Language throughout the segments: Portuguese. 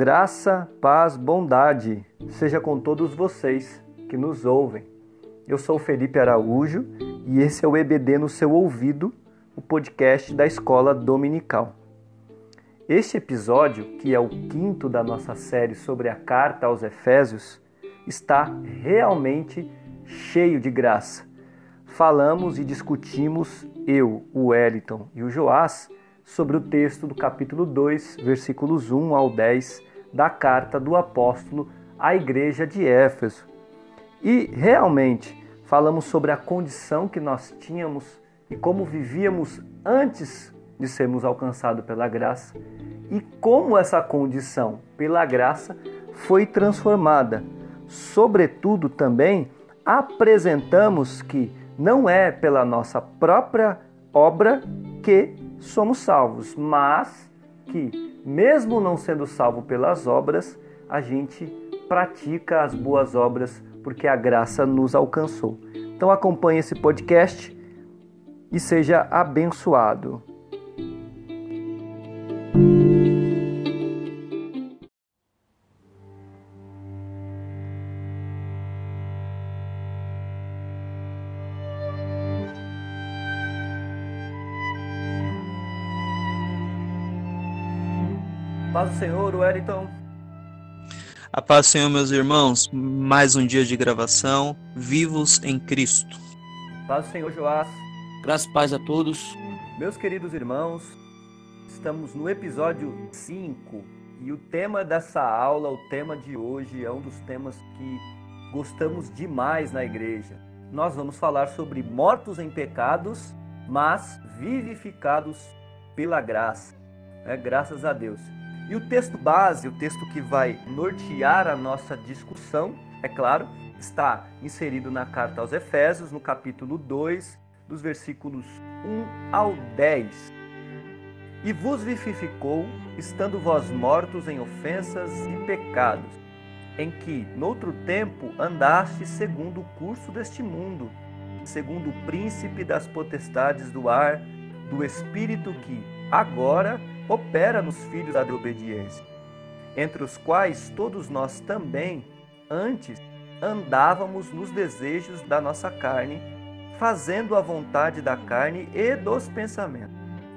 Graça, paz, bondade seja com todos vocês que nos ouvem. Eu sou Felipe Araújo e esse é o EBD no seu ouvido, o podcast da Escola Dominical. Este episódio, que é o quinto da nossa série sobre a carta aos Efésios, está realmente cheio de graça. Falamos e discutimos, eu, o Wellington e o Joás, sobre o texto do capítulo 2, versículos 1 ao 10 da carta do apóstolo à igreja de Éfeso. E realmente falamos sobre a condição que nós tínhamos e como vivíamos antes de sermos alcançados pela graça e como essa condição pela graça foi transformada. Sobretudo também apresentamos que não é pela nossa própria obra que somos salvos, mas que, mesmo não sendo salvo pelas obras, a gente pratica as boas obras porque a graça nos alcançou. Então acompanhe esse podcast e seja abençoado. Paz do Senhor, Wellington. A paz do Senhor, meus irmãos. Mais um dia de gravação. Vivos em Cristo. Paz do Senhor, Joás. Graças e paz a todos. Meus queridos irmãos, estamos no episódio 5 e o tema dessa aula, o tema de hoje, é um dos temas que gostamos demais na igreja. Nós vamos falar sobre mortos em pecados, mas vivificados pela graça. É, graças a Deus. E o texto base, o texto que vai nortear a nossa discussão, é claro, está inserido na carta aos Efésios, no capítulo 2, dos versículos 1 ao 10. E vos vivificou, estando vós mortos em ofensas e pecados, em que, noutro tempo, andaste segundo o curso deste mundo, segundo o príncipe das potestades do ar, do espírito que, agora, opera nos filhos da desobediência, entre os quais todos nós também, antes, andávamos nos desejos da nossa carne, fazendo a vontade da carne e dos pensamentos.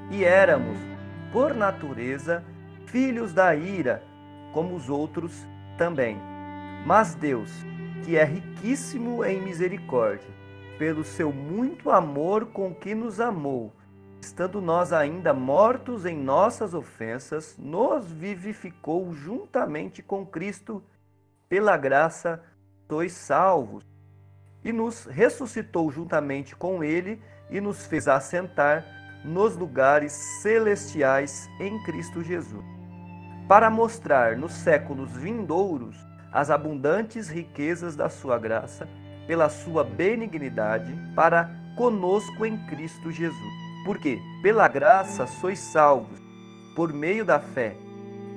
E éramos, por natureza, filhos da ira, como os outros também. Mas Deus, que é riquíssimo em misericórdia, pelo seu muito amor com que nos amou, estando nós ainda mortos em nossas ofensas, nos vivificou juntamente com Cristo, pela graça sois salvos, e nos ressuscitou juntamente com Ele e nos fez assentar nos lugares celestiais em Cristo Jesus, para mostrar nos séculos vindouros as abundantes riquezas da Sua graça, pela Sua benignidade, para conosco em Cristo Jesus porque pela graça sois salvos, por meio da fé.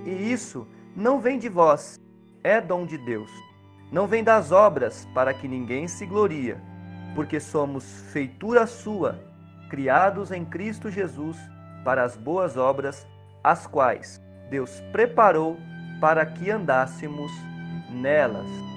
E isso não vem de vós, é dom de Deus. Não vem das obras, para que ninguém se gloria, porque somos feitura sua, criados em Cristo Jesus para as boas obras, as quais Deus preparou para que andássemos nelas.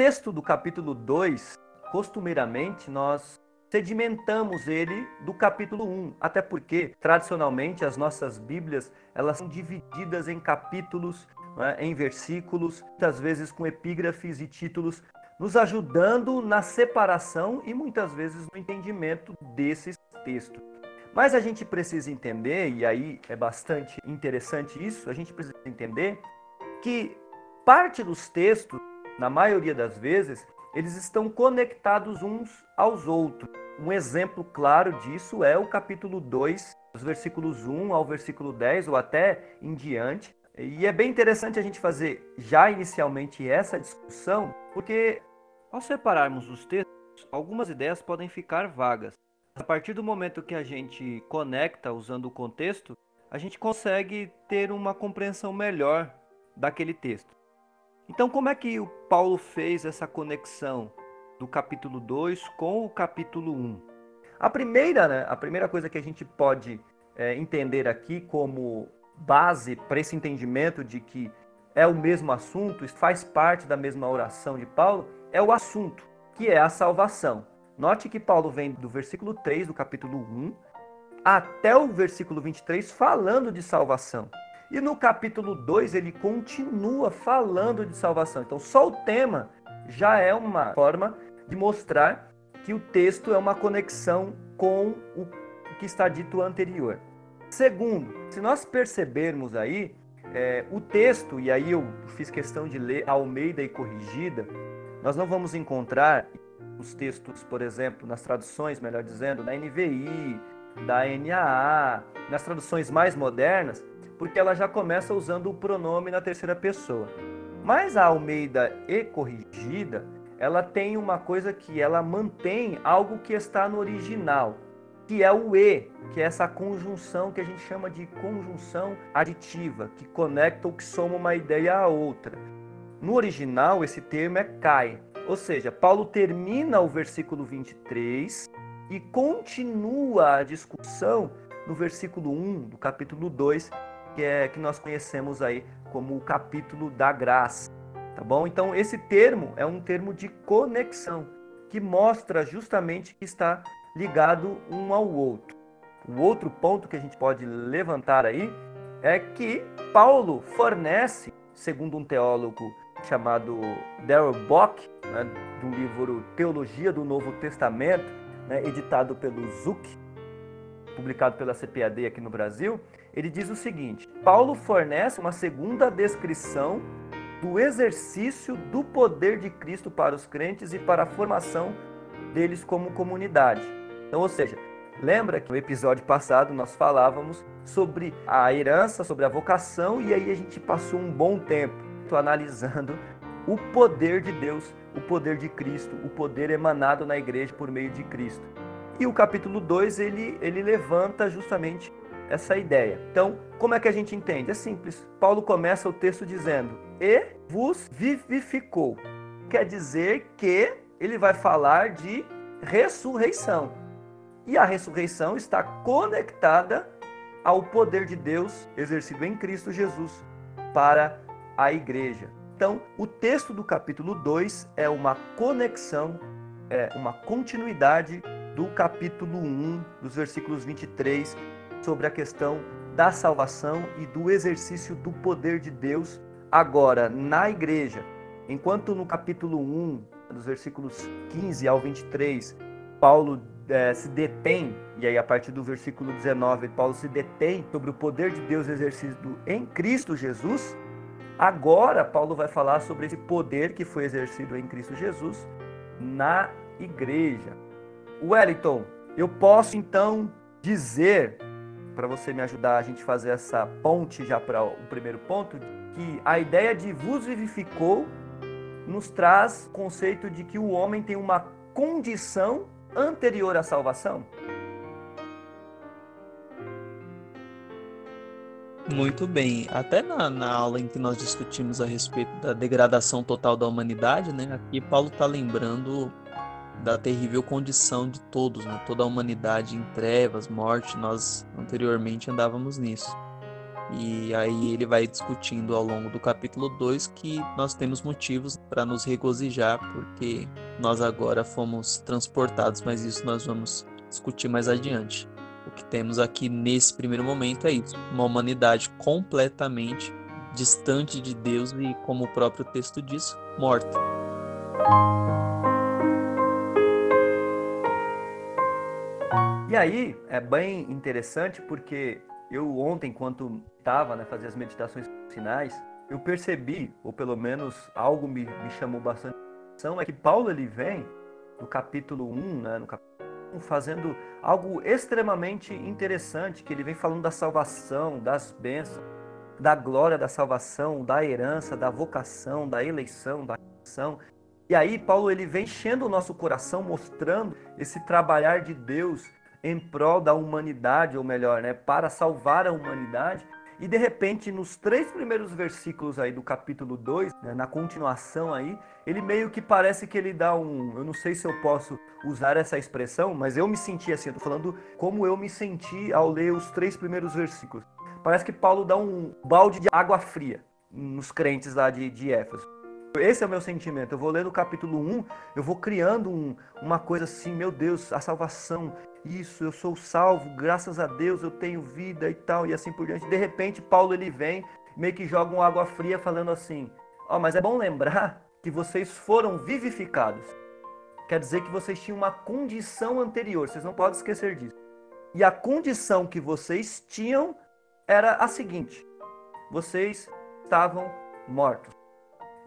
Texto do capítulo 2, costumeiramente, nós sedimentamos ele do capítulo 1, até porque, tradicionalmente, as nossas Bíblias elas são divididas em capítulos, né, em versículos, muitas vezes com epígrafes e títulos, nos ajudando na separação e muitas vezes no entendimento desses textos. Mas a gente precisa entender, e aí é bastante interessante isso, a gente precisa entender que parte dos textos na maioria das vezes, eles estão conectados uns aos outros. Um exemplo claro disso é o capítulo 2, os versículos 1 ao versículo 10 ou até em diante. E é bem interessante a gente fazer já inicialmente essa discussão, porque ao separarmos os textos, algumas ideias podem ficar vagas. A partir do momento que a gente conecta usando o contexto, a gente consegue ter uma compreensão melhor daquele texto. Então, como é que o Paulo fez essa conexão do capítulo 2 com o capítulo 1? Um? A primeira, né, a primeira coisa que a gente pode é, entender aqui como base para esse entendimento de que é o mesmo assunto, faz parte da mesma oração de Paulo, é o assunto, que é a salvação. Note que Paulo vem do versículo 3 do capítulo 1 até o versículo 23 falando de salvação. E no capítulo 2 ele continua falando de salvação. Então, só o tema já é uma forma de mostrar que o texto é uma conexão com o que está dito anterior. Segundo, se nós percebermos aí, é, o texto, e aí eu fiz questão de ler Almeida e Corrigida, nós não vamos encontrar os textos, por exemplo, nas traduções, melhor dizendo, da NVI, da NAA, nas traduções mais modernas, porque ela já começa usando o pronome na terceira pessoa. Mas a Almeida e corrigida, ela tem uma coisa que ela mantém algo que está no original, que é o e, que é essa conjunção que a gente chama de conjunção aditiva, que conecta ou que soma uma ideia à outra. No original, esse termo é kai, ou seja, Paulo termina o versículo 23 e continua a discussão no versículo 1 do capítulo 2, que é que nós conhecemos aí como o capítulo da graça, tá bom? Então esse termo é um termo de conexão que mostra justamente que está ligado um ao outro. O outro ponto que a gente pode levantar aí é que Paulo fornece, segundo um teólogo chamado Darrell Bock, né, do livro Teologia do Novo Testamento, né, editado pelo Zuc, publicado pela CPAD aqui no Brasil, ele diz o seguinte: Paulo fornece uma segunda descrição do exercício do poder de Cristo para os crentes e para a formação deles como comunidade. Então, ou seja, lembra que no episódio passado nós falávamos sobre a herança, sobre a vocação, e aí a gente passou um bom tempo analisando o poder de Deus, o poder de Cristo, o poder emanado na igreja por meio de Cristo. E o capítulo 2 ele, ele levanta justamente essa ideia. Então, como é que a gente entende? É simples. Paulo começa o texto dizendo: E vos vivificou. Quer dizer que ele vai falar de ressurreição. E a ressurreição está conectada ao poder de Deus exercido em Cristo Jesus para a igreja. Então, o texto do capítulo 2 é uma conexão, é uma continuidade do capítulo 1, dos versículos 23, sobre a questão da salvação e do exercício do poder de Deus agora na igreja. Enquanto no capítulo 1, dos versículos 15 ao 23, Paulo é, se detém, e aí a partir do versículo 19, Paulo se detém sobre o poder de Deus exercido em Cristo Jesus. Agora, Paulo vai falar sobre esse poder que foi exercido em Cristo Jesus na igreja. Wellington, eu posso então dizer, para você me ajudar a gente fazer essa ponte já para o primeiro ponto, que a ideia de vos vivificou nos traz o conceito de que o homem tem uma condição anterior à salvação? Muito bem. Até na, na, aula em que nós discutimos a respeito da degradação total da humanidade, né? Aqui Paulo está lembrando da terrível condição de todos, né? toda a humanidade em trevas, morte, nós anteriormente andávamos nisso. E aí ele vai discutindo ao longo do capítulo 2 que nós temos motivos para nos regozijar, porque nós agora fomos transportados, mas isso nós vamos discutir mais adiante. O que temos aqui nesse primeiro momento é isso: uma humanidade completamente distante de Deus e, como o próprio texto diz, morta. E aí é bem interessante porque eu ontem, enquanto estava né, fazer as meditações finais, eu percebi, ou pelo menos algo me, me chamou bastante atenção, é que Paulo ele vem no capítulo 1, né, no capítulo 1, fazendo algo extremamente interessante, que ele vem falando da salvação, das bênçãos, da glória da salvação, da herança, da vocação, da eleição, da ação. E aí Paulo ele vem enchendo o nosso coração, mostrando esse trabalhar de Deus em prol da humanidade, ou melhor, né, para salvar a humanidade. E de repente, nos três primeiros versículos aí do capítulo 2, né, na continuação aí, ele meio que parece que ele dá um. Eu não sei se eu posso usar essa expressão, mas eu me senti assim, eu tô falando como eu me senti ao ler os três primeiros versículos. Parece que Paulo dá um balde de água fria nos crentes lá de, de Éfeso. Esse é o meu sentimento. Eu vou ler no capítulo 1, eu vou criando um, uma coisa assim, meu Deus, a salvação, isso, eu sou salvo, graças a Deus eu tenho vida e tal, e assim por diante. De repente, Paulo ele vem, meio que joga uma água fria, falando assim: Ó, oh, mas é bom lembrar que vocês foram vivificados. Quer dizer que vocês tinham uma condição anterior, vocês não podem esquecer disso. E a condição que vocês tinham era a seguinte: vocês estavam mortos.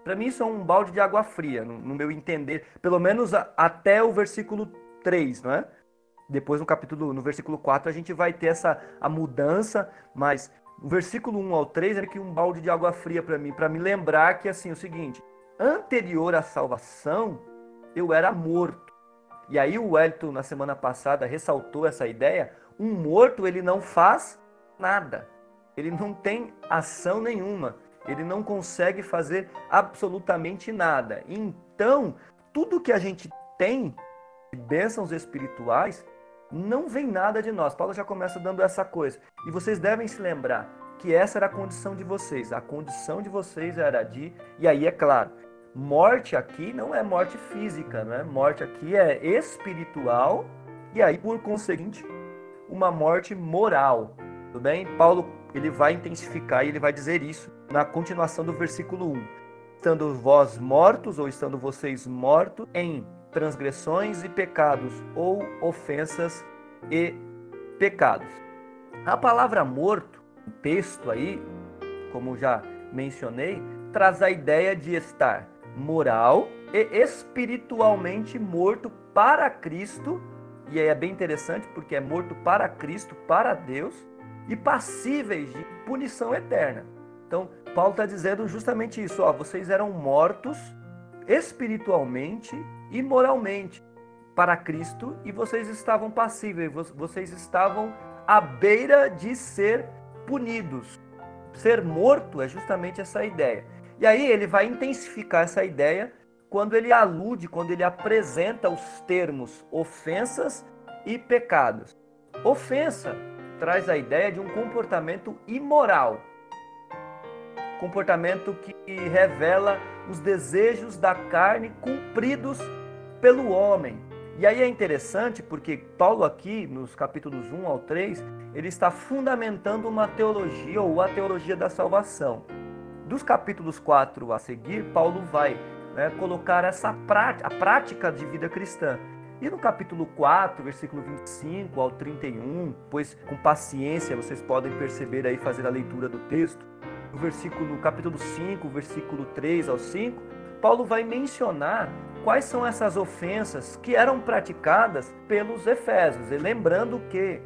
Para mim, isso é um balde de água fria, no, meu entender, pelo menos até o versículo 3, não é? Depois no capítulo, no versículo 4, a gente vai ter essa a mudança, mas o versículo 1 ao 3 é que um balde de água fria para mim, para me lembrar que assim, o seguinte, anterior à salvação, eu era morto. E aí o Wellington na semana passada ressaltou essa ideia, um morto ele não faz nada. Ele não tem ação nenhuma. Ele não consegue fazer absolutamente nada. Então, tudo que a gente tem de bênçãos espirituais não vem nada de nós. Paulo já começa dando essa coisa. E vocês devem se lembrar que essa era a condição de vocês. A condição de vocês era de. E aí, é claro, morte aqui não é morte física, né? Morte aqui é espiritual. E aí, por conseguinte, uma morte moral. Tudo bem? Paulo ele vai intensificar e ele vai dizer isso na continuação do versículo 1. Estando vós mortos, ou estando vocês mortos, em transgressões e pecados, ou ofensas e pecados. A palavra morto, o texto aí, como já mencionei, traz a ideia de estar moral e espiritualmente morto para Cristo, e aí é bem interessante porque é morto para Cristo, para Deus, e passíveis de punição eterna. Então, Paulo está dizendo justamente isso: ó, vocês eram mortos espiritualmente e moralmente para Cristo e vocês estavam passíveis, vocês estavam à beira de ser punidos. Ser morto é justamente essa ideia. E aí ele vai intensificar essa ideia quando ele alude, quando ele apresenta os termos ofensas e pecados. Ofensa traz a ideia de um comportamento imoral, comportamento que revela os desejos da carne cumpridos pelo homem. E aí é interessante porque Paulo aqui, nos capítulos 1 ao 3, ele está fundamentando uma teologia ou a teologia da salvação. Dos capítulos 4 a seguir, Paulo vai né, colocar essa prática, a prática de vida cristã. E no capítulo 4, versículo 25 ao 31, pois com paciência vocês podem perceber aí, fazer a leitura do texto, no versículo, capítulo 5, versículo 3 ao 5, Paulo vai mencionar quais são essas ofensas que eram praticadas pelos efésios. E lembrando que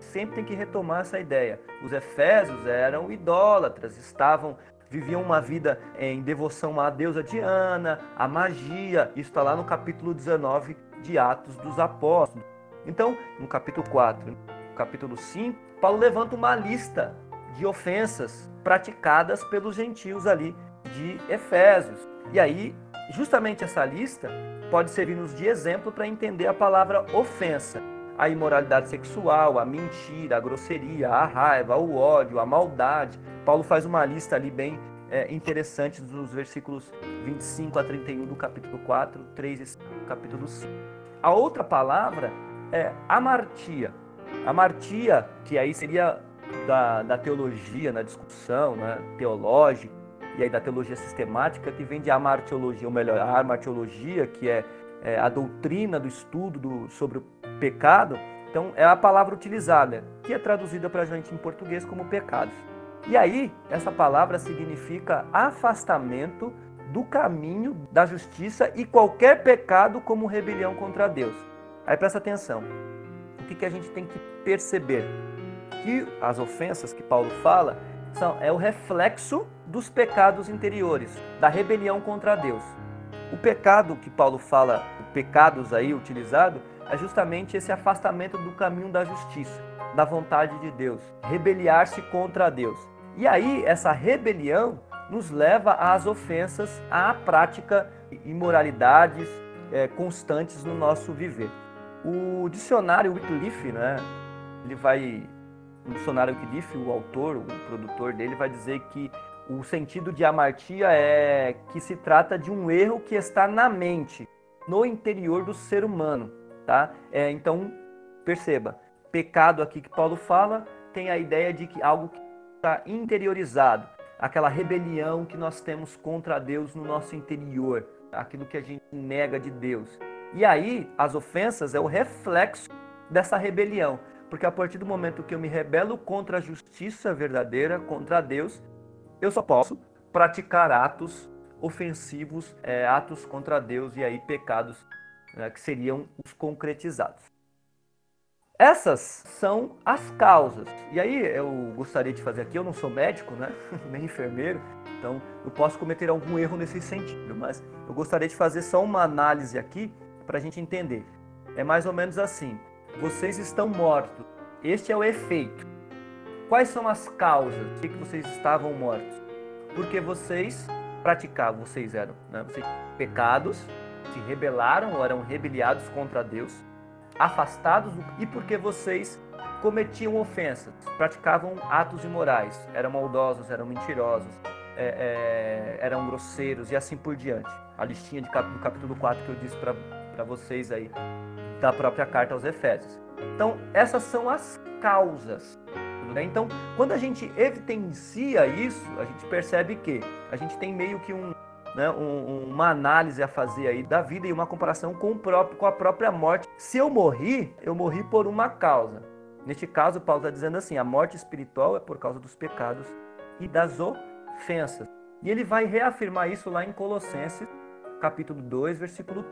sempre tem que retomar essa ideia. Os efésios eram idólatras, estavam viviam uma vida em devoção à deusa Diana, à magia. Isso está lá no capítulo 19 de Atos dos Apóstolos. Então, no capítulo 4, no capítulo 5, Paulo levanta uma lista de ofensas praticadas pelos gentios ali de Efésios. E aí, justamente essa lista pode servir-nos de exemplo para entender a palavra ofensa. A imoralidade sexual, a mentira, a grosseria, a raiva, o ódio, a maldade. Paulo faz uma lista ali bem é, interessante nos versículos 25 a 31 do capítulo 4, 3 e capítulo 5. A outra palavra é amartia. Amartia, que aí seria da, da teologia, na discussão né, teológica, e aí da teologia sistemática, que vem de amartiologia, ou melhor, a amartiologia, que é, é a doutrina do estudo do, sobre o pecado. Então, é a palavra utilizada, que é traduzida para a gente em português como pecados. E aí, essa palavra significa afastamento do caminho da justiça e qualquer pecado como rebelião contra Deus. Aí presta atenção. O que, que a gente tem que perceber? Que as ofensas que Paulo fala são, é o reflexo dos pecados interiores, da rebelião contra Deus. O pecado que Paulo fala, pecados aí utilizado, é justamente esse afastamento do caminho da justiça, da vontade de Deus, rebeliar-se contra Deus. E aí, essa rebelião nos leva às ofensas, à prática imoralidades é, constantes no nosso viver. O dicionário Wycliffe, né, ele vai, o dicionário Wycliffe, o autor, o produtor dele, vai dizer que o sentido de amartia é que se trata de um erro que está na mente, no interior do ser humano, tá? É, então, perceba, pecado aqui que Paulo fala tem a ideia de que algo que está interiorizado, aquela rebelião que nós temos contra Deus no nosso interior, aquilo que a gente nega de Deus. E aí, as ofensas é o reflexo dessa rebelião, porque a partir do momento que eu me rebelo contra a justiça verdadeira, contra Deus, eu só posso praticar atos ofensivos, é, atos contra Deus e aí pecados né, que seriam os concretizados. Essas são as causas. E aí eu gostaria de fazer aqui, eu não sou médico, né? nem enfermeiro, então eu posso cometer algum erro nesse sentido, mas eu gostaria de fazer só uma análise aqui para a gente entender. É mais ou menos assim: vocês estão mortos. Este é o efeito. Quais são as causas de que vocês estavam mortos? Porque vocês praticavam, vocês eram né? vocês, pecados, se rebelaram ou eram rebeliados contra Deus, afastados e porque vocês cometiam ofensas, praticavam atos imorais, eram maldosos, eram mentirosos, é, é, eram grosseiros e assim por diante. A listinha de, do capítulo 4 que eu disse para vocês aí, da própria carta aos Efésios. Então, essas são as causas né? Então, quando a gente evidencia isso, a gente percebe que a gente tem meio que um, né, um, uma análise a fazer aí da vida e uma comparação com, o próprio, com a própria morte. Se eu morri, eu morri por uma causa. Neste caso, Paulo está dizendo assim: a morte espiritual é por causa dos pecados e das ofensas. E ele vai reafirmar isso lá em Colossenses, capítulo 2, versículo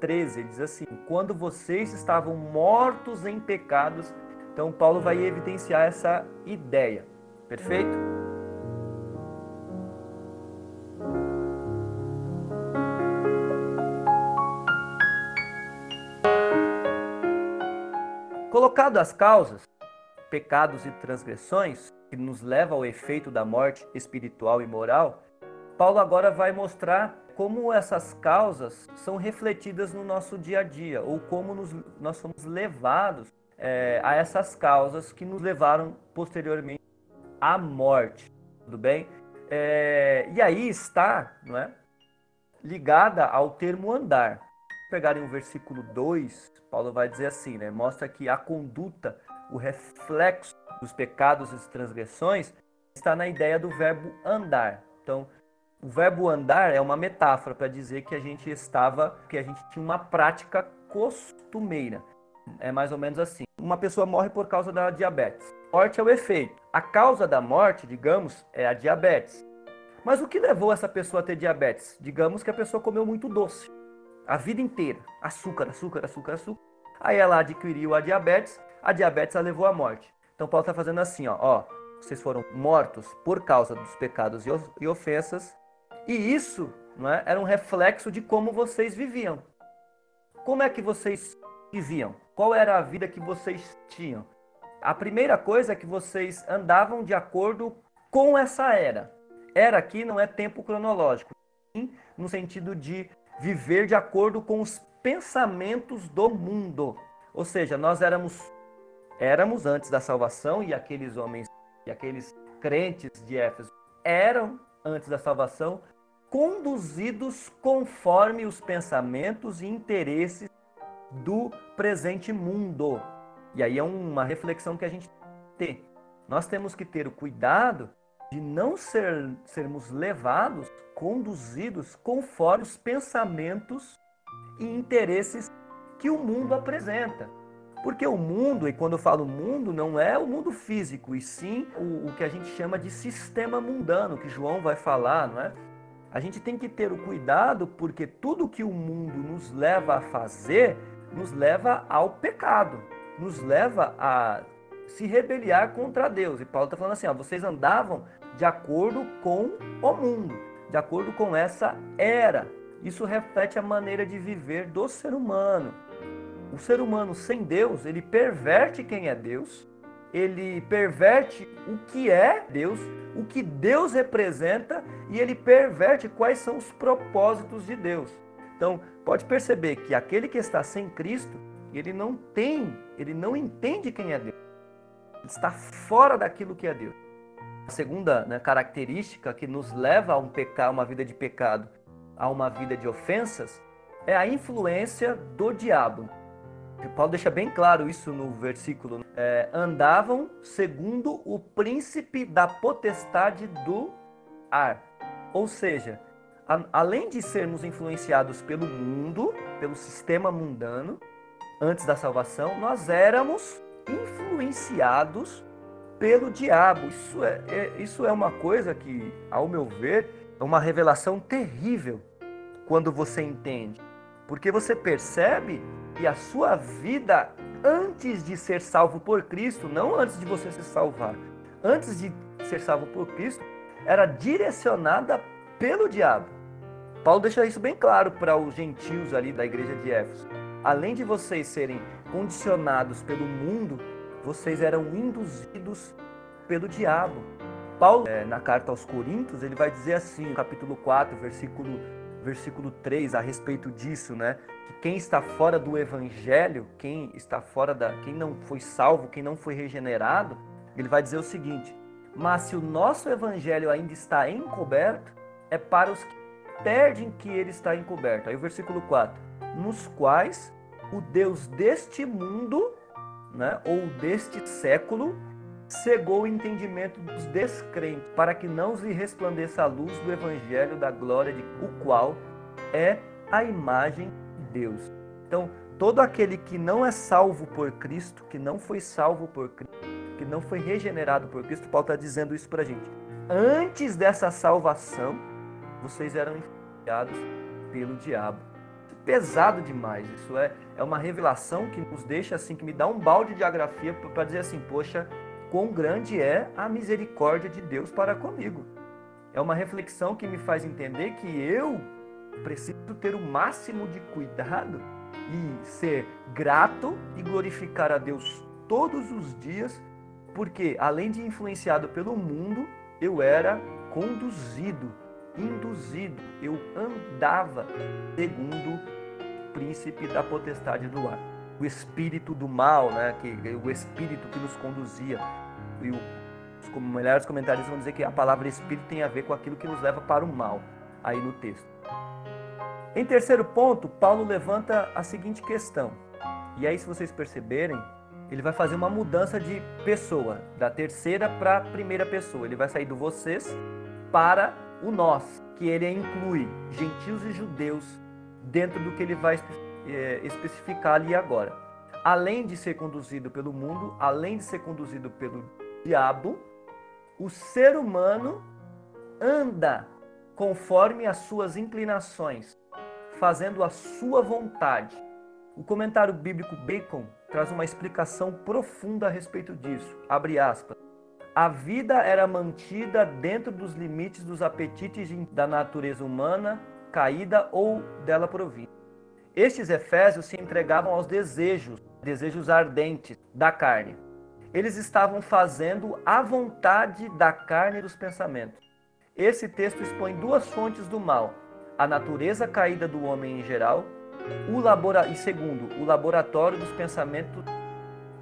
13. Ele diz assim: Quando vocês estavam mortos em pecados então, Paulo vai evidenciar essa ideia. Perfeito? Colocado as causas, pecados e transgressões, que nos levam ao efeito da morte espiritual e moral, Paulo agora vai mostrar como essas causas são refletidas no nosso dia a dia, ou como nos, nós somos levados é, a essas causas que nos levaram posteriormente à morte. Tudo bem? É, e aí está não é, ligada ao termo andar. Pegarem o versículo 2, Paulo vai dizer assim, né, mostra que a conduta, o reflexo dos pecados e transgressões está na ideia do verbo andar. Então, o verbo andar é uma metáfora para dizer que a gente estava, que a gente tinha uma prática costumeira. É mais ou menos assim uma pessoa morre por causa da diabetes. Morte é o efeito. A causa da morte, digamos, é a diabetes. Mas o que levou essa pessoa a ter diabetes? Digamos que a pessoa comeu muito doce. A vida inteira. Açúcar, açúcar, açúcar, açúcar. Aí ela adquiriu a diabetes, a diabetes a levou à morte. Então Paulo está fazendo assim, ó, ó, vocês foram mortos por causa dos pecados e ofensas, e isso não é, era um reflexo de como vocês viviam. Como é que vocês viviam? Qual era a vida que vocês tinham? A primeira coisa é que vocês andavam de acordo com essa era. Era aqui não é tempo cronológico, sim no sentido de viver de acordo com os pensamentos do mundo. Ou seja, nós éramos éramos antes da salvação e aqueles homens e aqueles crentes de Éfeso eram antes da salvação conduzidos conforme os pensamentos e interesses do presente mundo. E aí é uma reflexão que a gente tem. Nós temos que ter o cuidado de não ser, sermos levados, conduzidos conforme os pensamentos e interesses que o mundo apresenta. Porque o mundo, e quando eu falo mundo, não é o mundo físico, e sim o, o que a gente chama de sistema mundano, que João vai falar, não é? A gente tem que ter o cuidado porque tudo que o mundo nos leva a fazer nos leva ao pecado, nos leva a se rebeliar contra Deus. E Paulo está falando assim: ó, vocês andavam de acordo com o mundo, de acordo com essa era. Isso reflete a maneira de viver do ser humano. O ser humano sem Deus, ele perverte quem é Deus, ele perverte o que é Deus, o que Deus representa e ele perverte quais são os propósitos de Deus. Então, pode perceber que aquele que está sem Cristo, ele não tem, ele não entende quem é Deus. Ele está fora daquilo que é Deus. A segunda né, característica que nos leva a um pecado, uma vida de pecado, a uma vida de ofensas, é a influência do diabo. Paulo deixa bem claro isso no versículo. É, andavam segundo o príncipe da potestade do ar. Ou seja, a, além de sermos influenciados pelo mundo, pelo sistema mundano, antes da salvação, nós éramos influenciados pelo diabo. Isso é, é, isso é uma coisa que, ao meu ver, é uma revelação terrível quando você entende. Porque você percebe que a sua vida, antes de ser salvo por Cristo, não antes de você se salvar, antes de ser salvo por Cristo, era direcionada pelo diabo. Paulo deixa isso bem claro para os gentios ali da igreja de Éfeso. Além de vocês serem condicionados pelo mundo, vocês eram induzidos pelo diabo. Paulo, é, na carta aos Coríntios, ele vai dizer assim, no capítulo 4, versículo versículo 3 a respeito disso, né? Que quem está fora do evangelho, quem está fora da, quem não foi salvo, quem não foi regenerado, ele vai dizer o seguinte: "Mas se o nosso evangelho ainda está encoberto, é para os que perdem que ele está encoberto". Aí o versículo 4: "Nos quais o Deus deste mundo, né, ou deste século, cegou o entendimento dos descrentes, para que não lhe resplandeça a luz do evangelho da glória de o qual é a imagem Deus. Então, todo aquele que não é salvo por Cristo, que não foi salvo por Cristo, que não foi regenerado por Cristo, Paulo está dizendo isso para a gente. Antes dessa salvação, vocês eram influenciados pelo diabo. É pesado demais. Isso é, é uma revelação que nos deixa assim, que me dá um balde de geografia para dizer assim, poxa, quão grande é a misericórdia de Deus para comigo. É uma reflexão que me faz entender que eu preciso ter o máximo de cuidado e ser grato e glorificar a Deus todos os dias, porque além de influenciado pelo mundo, eu era conduzido, induzido, eu andava segundo o príncipe da potestade do ar o espírito do mal, né? que, o espírito que nos conduzia. E os melhores comentários vão dizer que a palavra espírito tem a ver com aquilo que nos leva para o mal, aí no texto. Em terceiro ponto, Paulo levanta a seguinte questão. E aí, se vocês perceberem, ele vai fazer uma mudança de pessoa, da terceira para a primeira pessoa. Ele vai sair do vocês para o nós, que ele inclui gentios e judeus dentro do que ele vai é, especificar ali agora. Além de ser conduzido pelo mundo, além de ser conduzido pelo diabo, o ser humano anda conforme as suas inclinações, fazendo a sua vontade. O comentário bíblico Bacon traz uma explicação profunda a respeito disso. Abre aspas. A vida era mantida dentro dos limites dos apetites da natureza humana caída ou dela provida. Estes efésios se entregavam aos desejos, desejos ardentes da carne. Eles estavam fazendo a vontade da carne e dos pensamentos. Esse texto expõe duas fontes do mal: a natureza caída do homem em geral, o labora... e segundo, o laboratório dos pensamentos,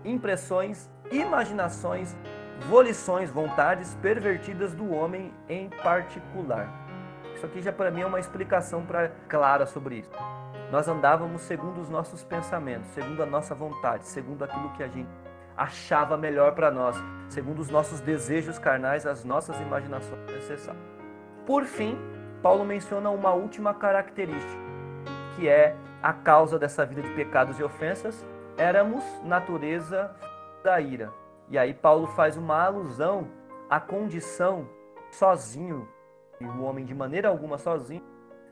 impressões, imaginações, volições, vontades pervertidas do homem em particular. Isso aqui já para mim é uma explicação pra... clara sobre isso. Nós andávamos segundo os nossos pensamentos, segundo a nossa vontade, segundo aquilo que a gente achava melhor para nós, segundo os nossos desejos carnais, as nossas imaginações necessárias. Por fim, Paulo menciona uma última característica, que é a causa dessa vida de pecados e ofensas, éramos natureza da ira. E aí Paulo faz uma alusão à condição sozinho, e o homem de maneira alguma sozinho,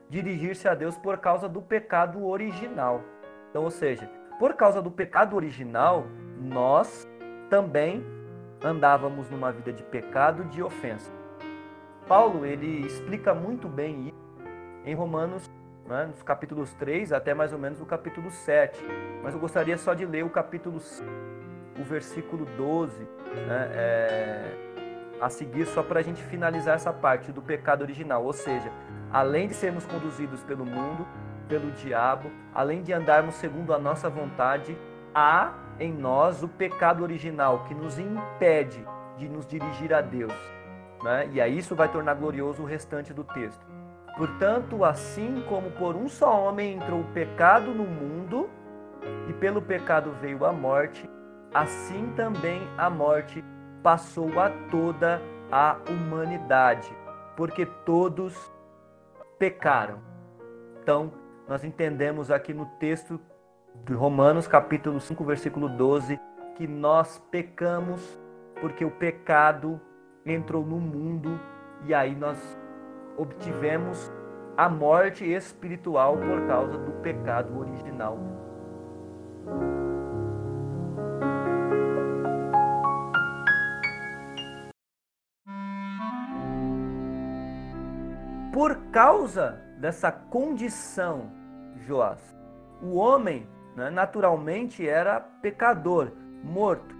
dirigir-se a Deus por causa do pecado original. Então, ou seja, por causa do pecado original, nós também andávamos numa vida de pecado, de ofensa. Paulo ele explica muito bem isso em Romanos, né, nos capítulos 3 até mais ou menos o capítulo 7. Mas eu gostaria só de ler o capítulo o versículo 12, né, é, a seguir, só para a gente finalizar essa parte do pecado original. Ou seja, além de sermos conduzidos pelo mundo, pelo diabo, além de andarmos segundo a nossa vontade, há em nós o pecado original que nos impede de nos dirigir a Deus. Né? E aí isso vai tornar glorioso o restante do texto. Portanto, assim como por um só homem entrou o pecado no mundo, e pelo pecado veio a morte, assim também a morte passou a toda a humanidade, porque todos pecaram. Então, nós entendemos aqui no texto de Romanos, capítulo 5, versículo 12, que nós pecamos porque o pecado entrou no mundo e aí nós obtivemos a morte espiritual por causa do pecado original. Por causa dessa condição, Joás, o homem né, naturalmente era pecador, morto.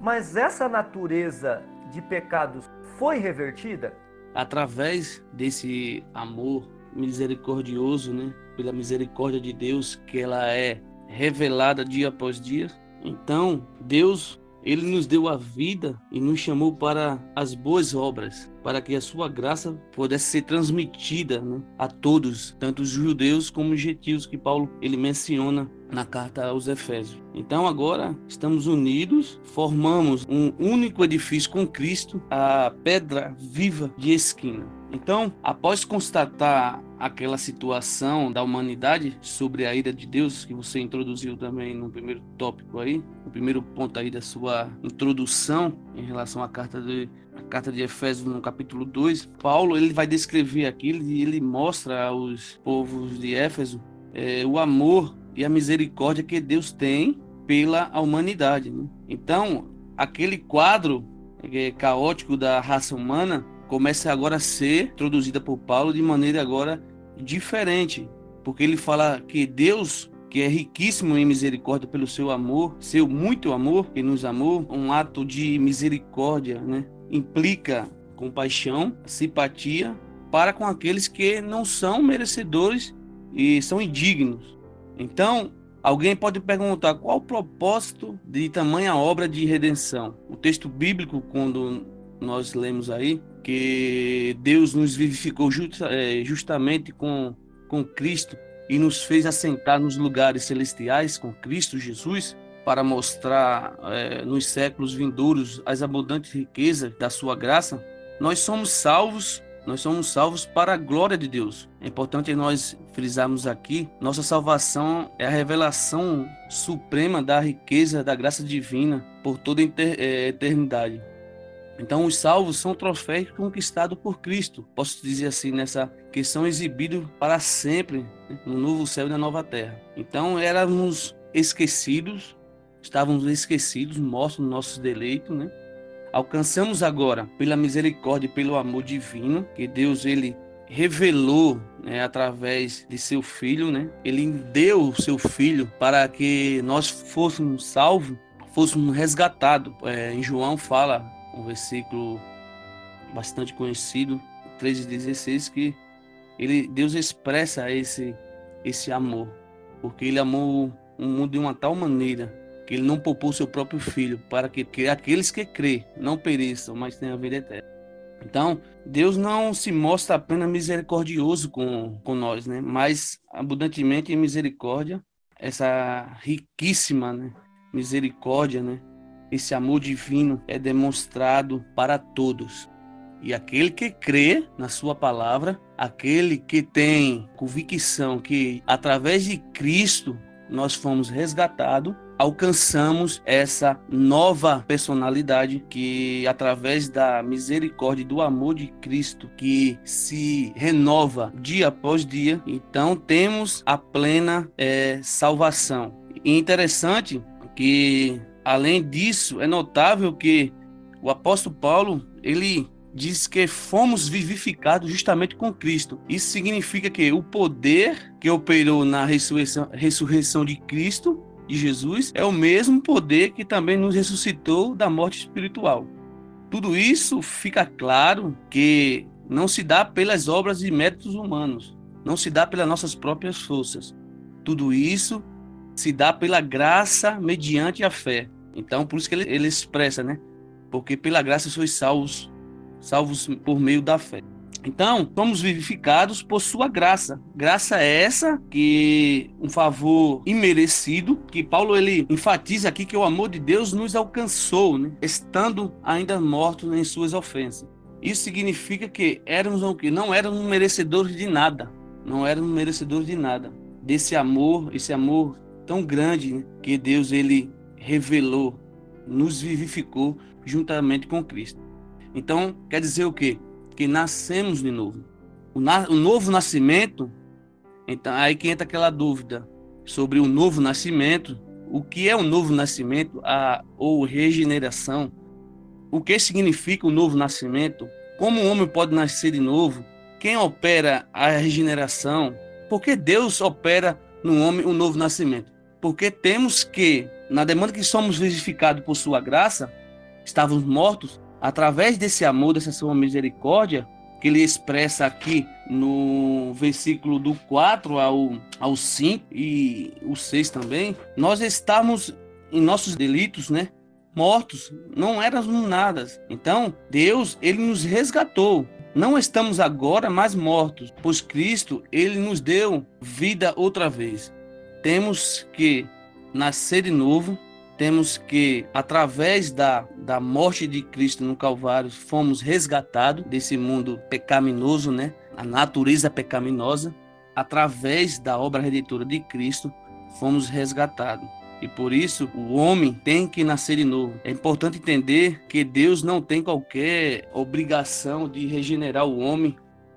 Mas essa natureza de pecados foi revertida? Através desse amor misericordioso, né? Pela misericórdia de Deus, que ela é revelada dia após dia. Então, Deus, ele nos deu a vida e nos chamou para as boas obras, para que a sua graça pudesse ser transmitida né, a todos, tanto os judeus como os gentios que Paulo ele menciona na carta aos Efésios. Então agora estamos unidos, formamos um único edifício com Cristo, a pedra viva de esquina. Então, após constatar aquela situação da humanidade sobre a ira de Deus que você introduziu também no primeiro tópico aí, no primeiro ponto aí da sua introdução em relação à carta de a carta de Efésios no capítulo 2, Paulo ele vai descrever aquilo e ele mostra aos povos de Éfeso é, o amor e a misericórdia que Deus tem pela humanidade. Né? Então, aquele quadro é, caótico da raça humana começa agora a ser introduzida por Paulo de maneira agora diferente, porque ele fala que Deus que é riquíssimo em misericórdia pelo seu amor, seu muito amor que nos amou, um ato de misericórdia, né? Implica compaixão, simpatia para com aqueles que não são merecedores e são indignos. Então, alguém pode perguntar qual o propósito de tamanha obra de redenção. O texto bíblico, quando nós lemos aí, que Deus nos vivificou é, justamente com, com Cristo e nos fez assentar nos lugares celestiais com Cristo Jesus, para mostrar é, nos séculos vindouros as abundantes riquezas da sua graça, nós somos salvos nós somos salvos para a glória de Deus. É importante nós frisarmos aqui, nossa salvação é a revelação suprema da riqueza da graça divina por toda a é, eternidade. Então, os salvos são troféus conquistados por Cristo. Posso dizer assim, nessa que são exibidos para sempre né, no novo céu e na nova terra. Então, éramos esquecidos, estávamos esquecidos, mortos nos nossos deleitos, né? Alcançamos agora, pela misericórdia e pelo amor divino, que Deus ele revelou né, através de seu filho, né? Ele deu o seu filho para que nós fôssemos salvos, fôssemos resgatados. É, em João fala um versículo bastante conhecido, 3,16, que ele, Deus expressa esse, esse amor, porque ele amou o mundo de uma tal maneira que ele não poupou seu próprio filho, para que, que aqueles que crê não pereçam, mas tenham a vida eterna. Então, Deus não se mostra apenas misericordioso com, com nós, né? mas abundantemente em misericórdia, essa riquíssima né? misericórdia, né? Esse amor divino é demonstrado para todos. E aquele que crê na sua palavra, aquele que tem convicção que através de Cristo nós fomos resgatados, alcançamos essa nova personalidade que, através da misericórdia e do amor de Cristo, que se renova dia após dia, então temos a plena é, salvação. E interessante que, além disso, é notável que o apóstolo Paulo ele diz que fomos vivificados justamente com Cristo. Isso significa que o poder que operou na ressurreição, ressurreição de Cristo de Jesus é o mesmo poder que também nos ressuscitou da morte espiritual. Tudo isso fica claro que não se dá pelas obras e métodos humanos, não se dá pelas nossas próprias forças. Tudo isso se dá pela graça mediante a fé. Então, por isso que ele, ele expressa, né? Porque pela graça sois salvos, salvos por meio da fé. Então, somos vivificados por sua graça. Graça é essa que um favor imerecido, que Paulo ele enfatiza aqui que o amor de Deus nos alcançou, né? estando ainda mortos em suas ofensas. Isso significa que éramos o que não éramos merecedores de nada, não éramos merecedores de nada. Desse amor, esse amor tão grande né? que Deus ele revelou, nos vivificou juntamente com Cristo. Então, quer dizer o quê? que nascemos de novo. O, na, o novo nascimento, então aí que entra aquela dúvida sobre o novo nascimento. O que é o novo nascimento a, ou regeneração? O que significa o novo nascimento? Como o homem pode nascer de novo? Quem opera a regeneração? Por que Deus opera no homem o novo nascimento? Porque temos que, na demanda que somos vivificados por sua graça, estávamos mortos, através desse amor, dessa sua misericórdia, que ele expressa aqui no versículo do 4 ao, ao 5 e o 6 também, nós estamos em nossos delitos, né? Mortos, não éramos nada. Então, Deus, ele nos resgatou. Não estamos agora mais mortos, pois Cristo, ele nos deu vida outra vez. Temos que nascer de novo, temos que, através da, da morte de Cristo no Calvário, fomos resgatados desse mundo pecaminoso, né? A natureza pecaminosa. Através da obra redentora de Cristo, fomos resgatados. E por isso o homem tem que nascer de novo. É importante entender que Deus não tem qualquer obrigação de regenerar o homem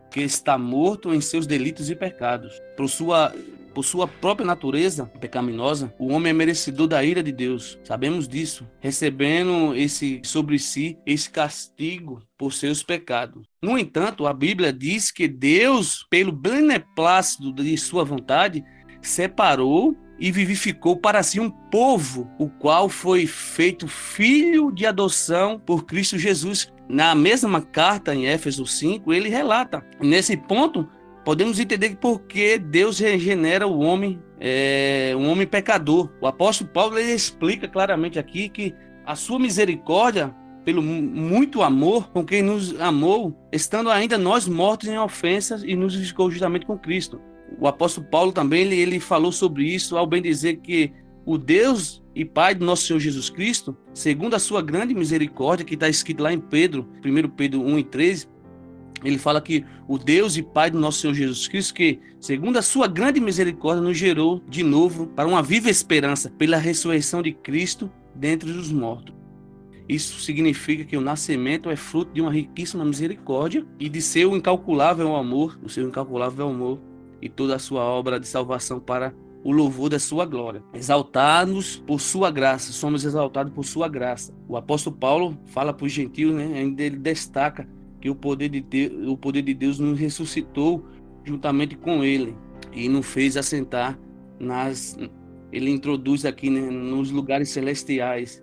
que está morto em seus delitos e pecados. Por sua por sua própria natureza pecaminosa, o homem é merecedor da ira de Deus. Sabemos disso, recebendo esse sobre si esse castigo por seus pecados. No entanto, a Bíblia diz que Deus, pelo beneplácito de sua vontade, separou e vivificou para si um povo, o qual foi feito filho de adoção por Cristo Jesus. Na mesma carta em Éfeso 5, ele relata. Nesse ponto, podemos entender por que Deus regenera o homem, é, um homem pecador. O apóstolo Paulo ele explica claramente aqui que a sua misericórdia, pelo muito amor com quem nos amou, estando ainda nós mortos em ofensas e nos ficou justamente com Cristo. O apóstolo Paulo também ele, ele falou sobre isso ao bem dizer que o Deus e Pai do nosso Senhor Jesus Cristo, segundo a sua grande misericórdia, que está escrito lá em Pedro, 1 Pedro 1 e 13, ele fala que o Deus e Pai do nosso Senhor Jesus Cristo, que, segundo a sua grande misericórdia, nos gerou de novo para uma viva esperança pela ressurreição de Cristo dentre os mortos. Isso significa que o nascimento é fruto de uma riquíssima misericórdia e de seu incalculável amor, do seu incalculável amor e toda a sua obra de salvação para o louvor da sua glória. Exaltados por sua graça, somos exaltados por sua graça. O apóstolo Paulo fala para os gentios, né? Ele destaca que o poder de Deus, o poder de Deus nos ressuscitou juntamente com ele e nos fez assentar nas ele introduz aqui né, nos lugares celestiais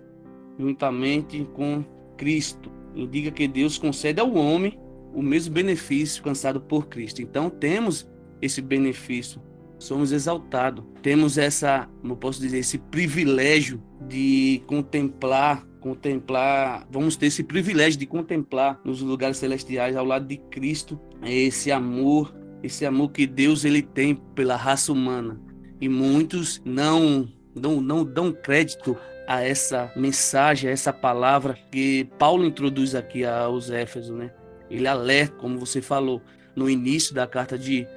juntamente com Cristo. Indica que Deus concede ao homem o mesmo benefício cansado por Cristo. Então temos esse benefício, somos exaltados, temos essa, como posso dizer, esse privilégio de contemplar contemplar, vamos ter esse privilégio de contemplar nos lugares celestiais ao lado de Cristo esse amor, esse amor que Deus ele tem pela raça humana. E muitos não não, não dão crédito a essa mensagem, a essa palavra que Paulo introduz aqui aos Éfesos, né? Ele alerta, como você falou, no início da carta de,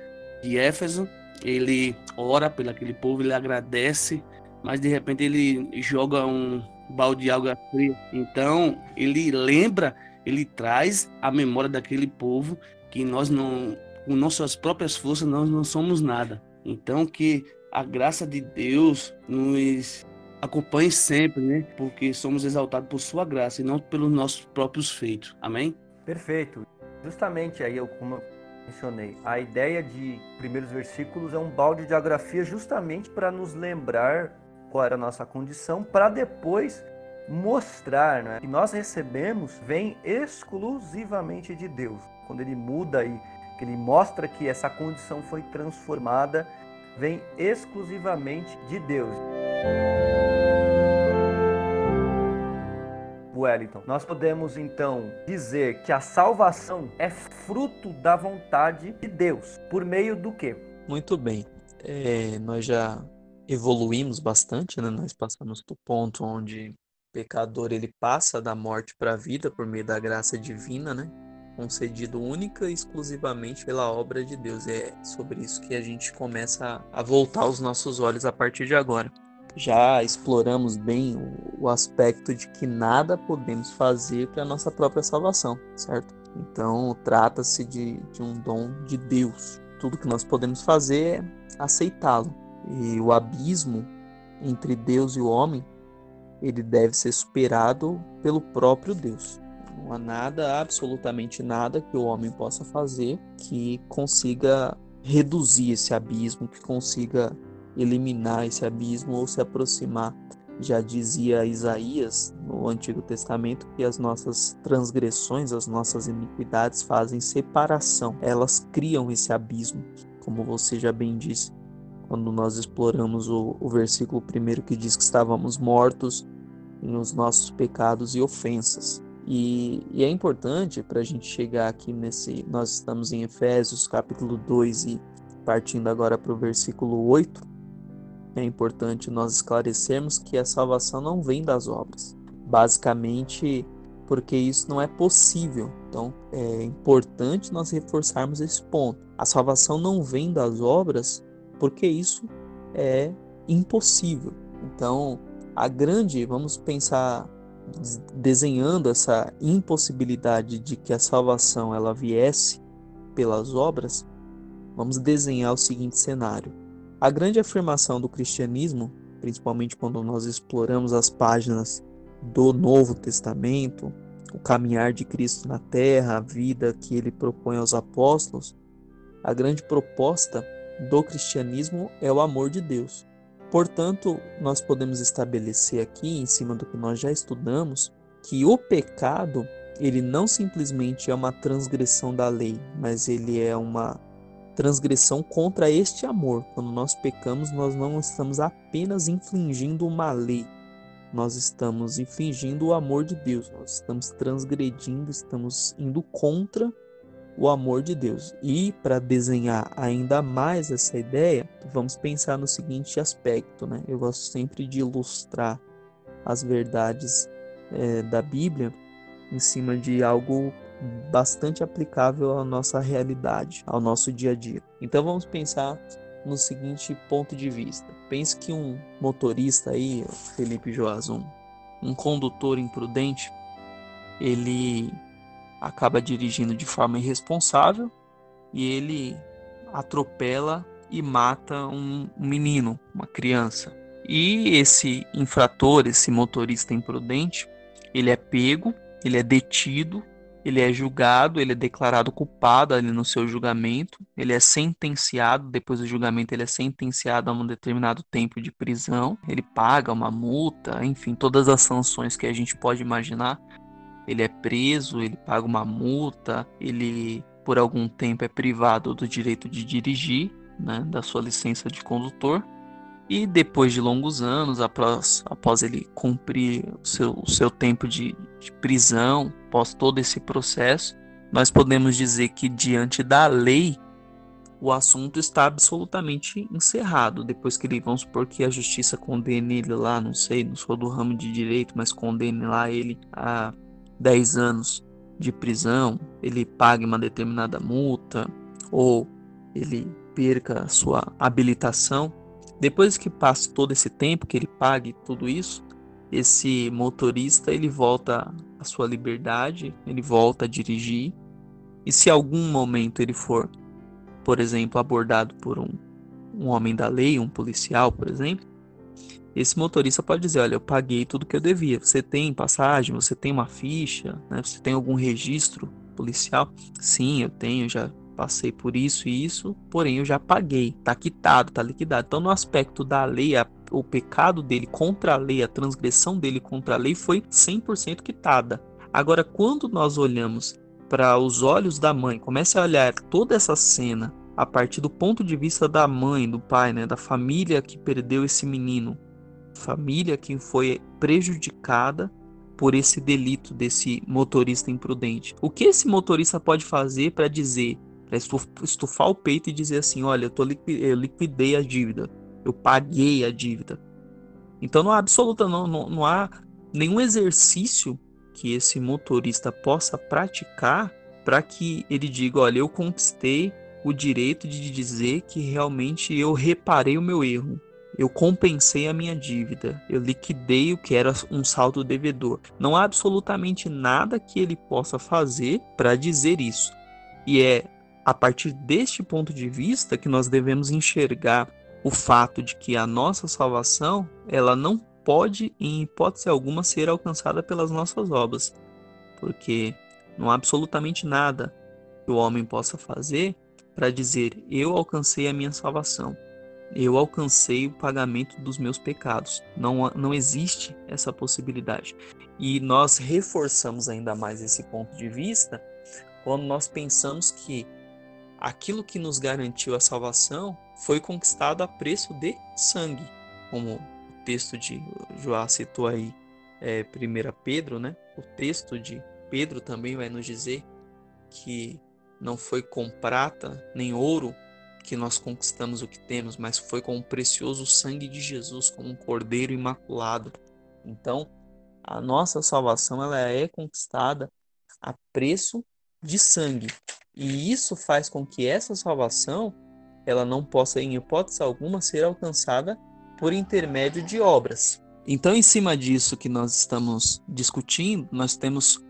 de Éfeso, ele ora pelo aquele povo, ele agradece, mas de repente ele joga um, balde de água fria. Então, ele lembra, ele traz a memória daquele povo que nós não, com nossas próprias forças, nós não somos nada. Então, que a graça de Deus nos acompanhe sempre, né? Porque somos exaltados por sua graça e não pelos nossos próprios feitos. Amém? Perfeito. Justamente aí, eu, como eu mencionei, a ideia de primeiros versículos é um balde de geografia justamente para nos lembrar qual era a nossa condição, para depois mostrar né, que nós recebemos vem exclusivamente de Deus. Quando ele muda e que ele mostra que essa condição foi transformada, vem exclusivamente de Deus. Wellington, nós podemos então dizer que a salvação é fruto da vontade de Deus. Por meio do quê? Muito bem. É, nós já evoluímos bastante, né? Nós passamos do ponto onde o pecador ele passa da morte para a vida por meio da graça divina, né? Concedido única e exclusivamente pela obra de Deus. É sobre isso que a gente começa a voltar os nossos olhos a partir de agora. Já exploramos bem o, aspecto de que nada podemos fazer para nossa própria salvação, certo? Então, trata-se de, de um dom de Deus. Tudo que nós podemos fazer é aceitá-lo. E o abismo entre Deus e o homem, ele deve ser superado pelo próprio Deus. Não há nada, absolutamente nada que o homem possa fazer que consiga reduzir esse abismo, que consiga eliminar esse abismo ou se aproximar. Já dizia Isaías no Antigo Testamento que as nossas transgressões, as nossas iniquidades fazem separação, elas criam esse abismo, como você já bem disse, quando nós exploramos o, o versículo primeiro que diz que estávamos mortos nos nossos pecados e ofensas. E, e é importante para a gente chegar aqui nesse. Nós estamos em Efésios capítulo 2 e partindo agora para o versículo 8, é importante nós esclarecermos que a salvação não vem das obras. Basicamente, porque isso não é possível. Então, é importante nós reforçarmos esse ponto. A salvação não vem das obras porque isso é impossível. Então, a grande, vamos pensar desenhando essa impossibilidade de que a salvação ela viesse pelas obras, vamos desenhar o seguinte cenário. A grande afirmação do cristianismo, principalmente quando nós exploramos as páginas do Novo Testamento, o caminhar de Cristo na terra, a vida que ele propõe aos apóstolos, a grande proposta do cristianismo é o amor de Deus. Portanto, nós podemos estabelecer aqui, em cima do que nós já estudamos, que o pecado, ele não simplesmente é uma transgressão da lei, mas ele é uma transgressão contra este amor. Quando nós pecamos, nós não estamos apenas infringindo uma lei, nós estamos infringindo o amor de Deus, nós estamos transgredindo, estamos indo contra o amor de Deus. E para desenhar ainda mais essa ideia, vamos pensar no seguinte aspecto, né? Eu gosto sempre de ilustrar as verdades é, da Bíblia em cima de algo bastante aplicável à nossa realidade, ao nosso dia a dia. Então vamos pensar no seguinte ponto de vista. Pense que um motorista aí, Felipe Joazum, um condutor imprudente, ele acaba dirigindo de forma irresponsável e ele atropela e mata um menino, uma criança. E esse infrator, esse motorista imprudente, ele é pego, ele é detido ele é julgado, ele é declarado culpado ali no seu julgamento, ele é sentenciado, depois do julgamento ele é sentenciado a um determinado tempo de prisão, ele paga uma multa, enfim, todas as sanções que a gente pode imaginar. Ele é preso, ele paga uma multa, ele por algum tempo é privado do direito de dirigir, né, da sua licença de condutor. E depois de longos anos, após, após ele cumprir o seu, o seu tempo de, de prisão, após todo esse processo, nós podemos dizer que diante da lei o assunto está absolutamente encerrado. Depois que ele, vamos supor que a justiça condene ele lá, não sei, não sou do ramo de direito, mas condene lá ele a 10 anos de prisão, ele pague uma determinada multa, ou ele perca a sua habilitação, depois que passa todo esse tempo que ele pague tudo isso, esse motorista ele volta à sua liberdade, ele volta a dirigir. E se algum momento ele for, por exemplo, abordado por um, um homem da lei, um policial, por exemplo, esse motorista pode dizer: Olha, eu paguei tudo que eu devia. Você tem passagem? Você tem uma ficha? Né? Você tem algum registro policial? Sim, eu tenho, já passei por isso e isso, porém eu já paguei, tá quitado, tá liquidado. Então, no aspecto da lei, a, o pecado dele contra a lei, a transgressão dele contra a lei foi 100% quitada. Agora, quando nós olhamos para os olhos da mãe, comece a olhar toda essa cena a partir do ponto de vista da mãe, do pai, né, da família que perdeu esse menino, família que foi prejudicada por esse delito desse motorista imprudente. O que esse motorista pode fazer para dizer, para estufar o peito e dizer assim, olha, eu, tô eu liquidei a dívida, eu paguei a dívida. Então não há absoluta, não, não, não há nenhum exercício que esse motorista possa praticar para que ele diga, olha, eu conquistei o direito de dizer que realmente eu reparei o meu erro. Eu compensei a minha dívida, eu liquidei o que era um saldo devedor. Não há absolutamente nada que ele possa fazer para dizer isso. E é a partir deste ponto de vista que nós devemos enxergar o fato de que a nossa salvação, ela não pode em hipótese alguma ser alcançada pelas nossas obras, porque não há absolutamente nada que o homem possa fazer para dizer: Eu alcancei a minha salvação, eu alcancei o pagamento dos meus pecados. Não, não existe essa possibilidade. E nós reforçamos ainda mais esse ponto de vista quando nós pensamos que aquilo que nos garantiu a salvação foi conquistado a preço de sangue, como o texto de Joá citou aí, é, 1 Pedro, né? O texto de Pedro também vai nos dizer que não foi com prata nem ouro que nós conquistamos o que temos, mas foi com o precioso sangue de Jesus, como um cordeiro imaculado. Então, a nossa salvação ela é conquistada a preço de sangue. E isso faz com que essa salvação ela não possa em hipótese alguma ser alcançada por intermédio de obras. Então, em cima disso que nós estamos discutindo, nós temos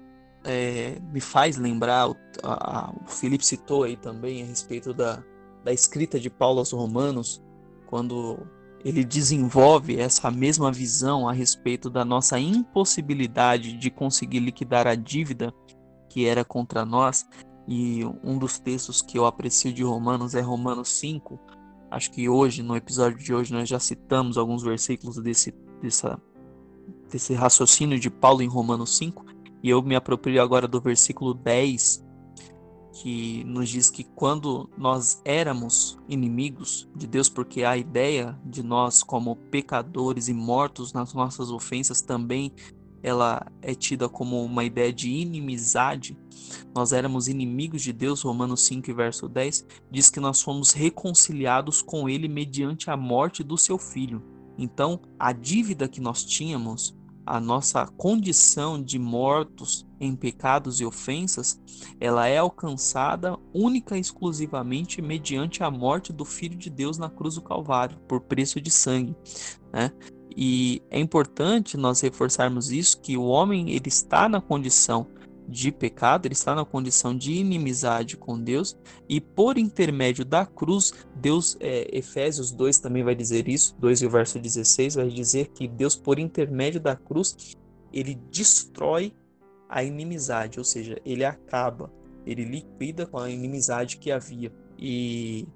é, me faz lembrar, o, a, o Felipe citou aí também a respeito da, da escrita de Paulo aos Romanos, quando ele desenvolve essa mesma visão a respeito da nossa impossibilidade de conseguir liquidar a dívida que era contra nós. E um dos textos que eu aprecio de Romanos é Romanos 5. Acho que hoje, no episódio de hoje, nós já citamos alguns versículos desse, dessa, desse raciocínio de Paulo em Romanos 5. E eu me aproprio agora do versículo 10, que nos diz que quando nós éramos inimigos de Deus, porque a ideia de nós como pecadores e mortos nas nossas ofensas também ela é tida como uma ideia de inimizade. Nós éramos inimigos de Deus, Romanos 5, verso 10, diz que nós fomos reconciliados com ele mediante a morte do seu filho. Então, a dívida que nós tínhamos a nossa condição de mortos em pecados e ofensas, ela é alcançada única e exclusivamente mediante a morte do Filho de Deus na cruz do Calvário, por preço de sangue. Né? E é importante nós reforçarmos isso, que o homem ele está na condição de pecado, ele está na condição de inimizade com Deus, e por intermédio da cruz, Deus, é, Efésios 2 também vai dizer isso, 2 e o verso 16 vai dizer que Deus, por intermédio da cruz, ele destrói a inimizade, ou seja, ele acaba, ele liquida com a inimizade que havia. E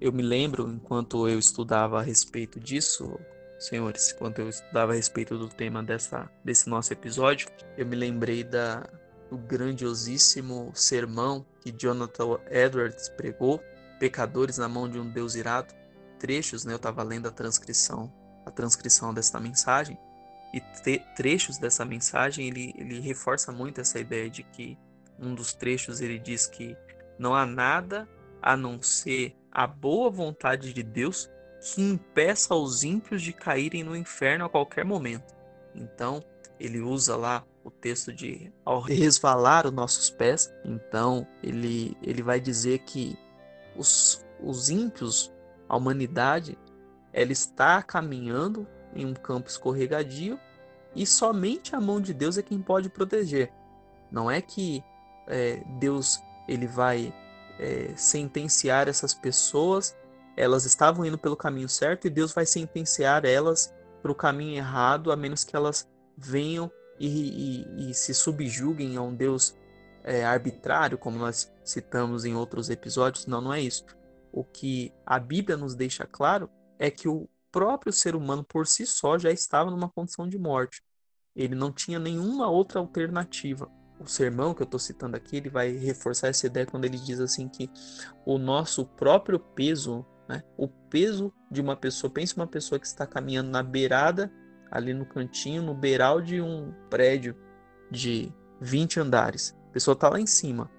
eu me lembro, enquanto eu estudava a respeito disso, senhores, enquanto eu estudava a respeito do tema dessa, desse nosso episódio, eu me lembrei da, o grandiosíssimo sermão que Jonathan Edwards pregou, Pecadores na mão de um Deus irado. Trechos, né, eu estava lendo a transcrição, a transcrição dessa mensagem, e trechos dessa mensagem ele, ele reforça muito essa ideia de que um dos trechos ele diz que não há nada a não ser a boa vontade de Deus que impeça os ímpios de caírem no inferno a qualquer momento. Então, ele usa lá o texto de ao resvalar os nossos pés. Então, ele, ele vai dizer que os, os ímpios, a humanidade, ela está caminhando em um campo escorregadio e somente a mão de Deus é quem pode proteger. Não é que é, Deus ele vai é, sentenciar essas pessoas, elas estavam indo pelo caminho certo e Deus vai sentenciar elas para o caminho errado, a menos que elas venham e, e, e se subjuguem a um Deus é, arbitrário, como nós citamos em outros episódios. Não, não é isso. O que a Bíblia nos deixa claro é que o próprio ser humano por si só já estava numa condição de morte. Ele não tinha nenhuma outra alternativa. O sermão que eu estou citando aqui, ele vai reforçar essa ideia quando ele diz assim que o nosso próprio peso, né, o peso de uma pessoa, pense uma pessoa que está caminhando na beirada, ali no cantinho, no beiral de um prédio de 20 andares. A pessoa está lá em cima,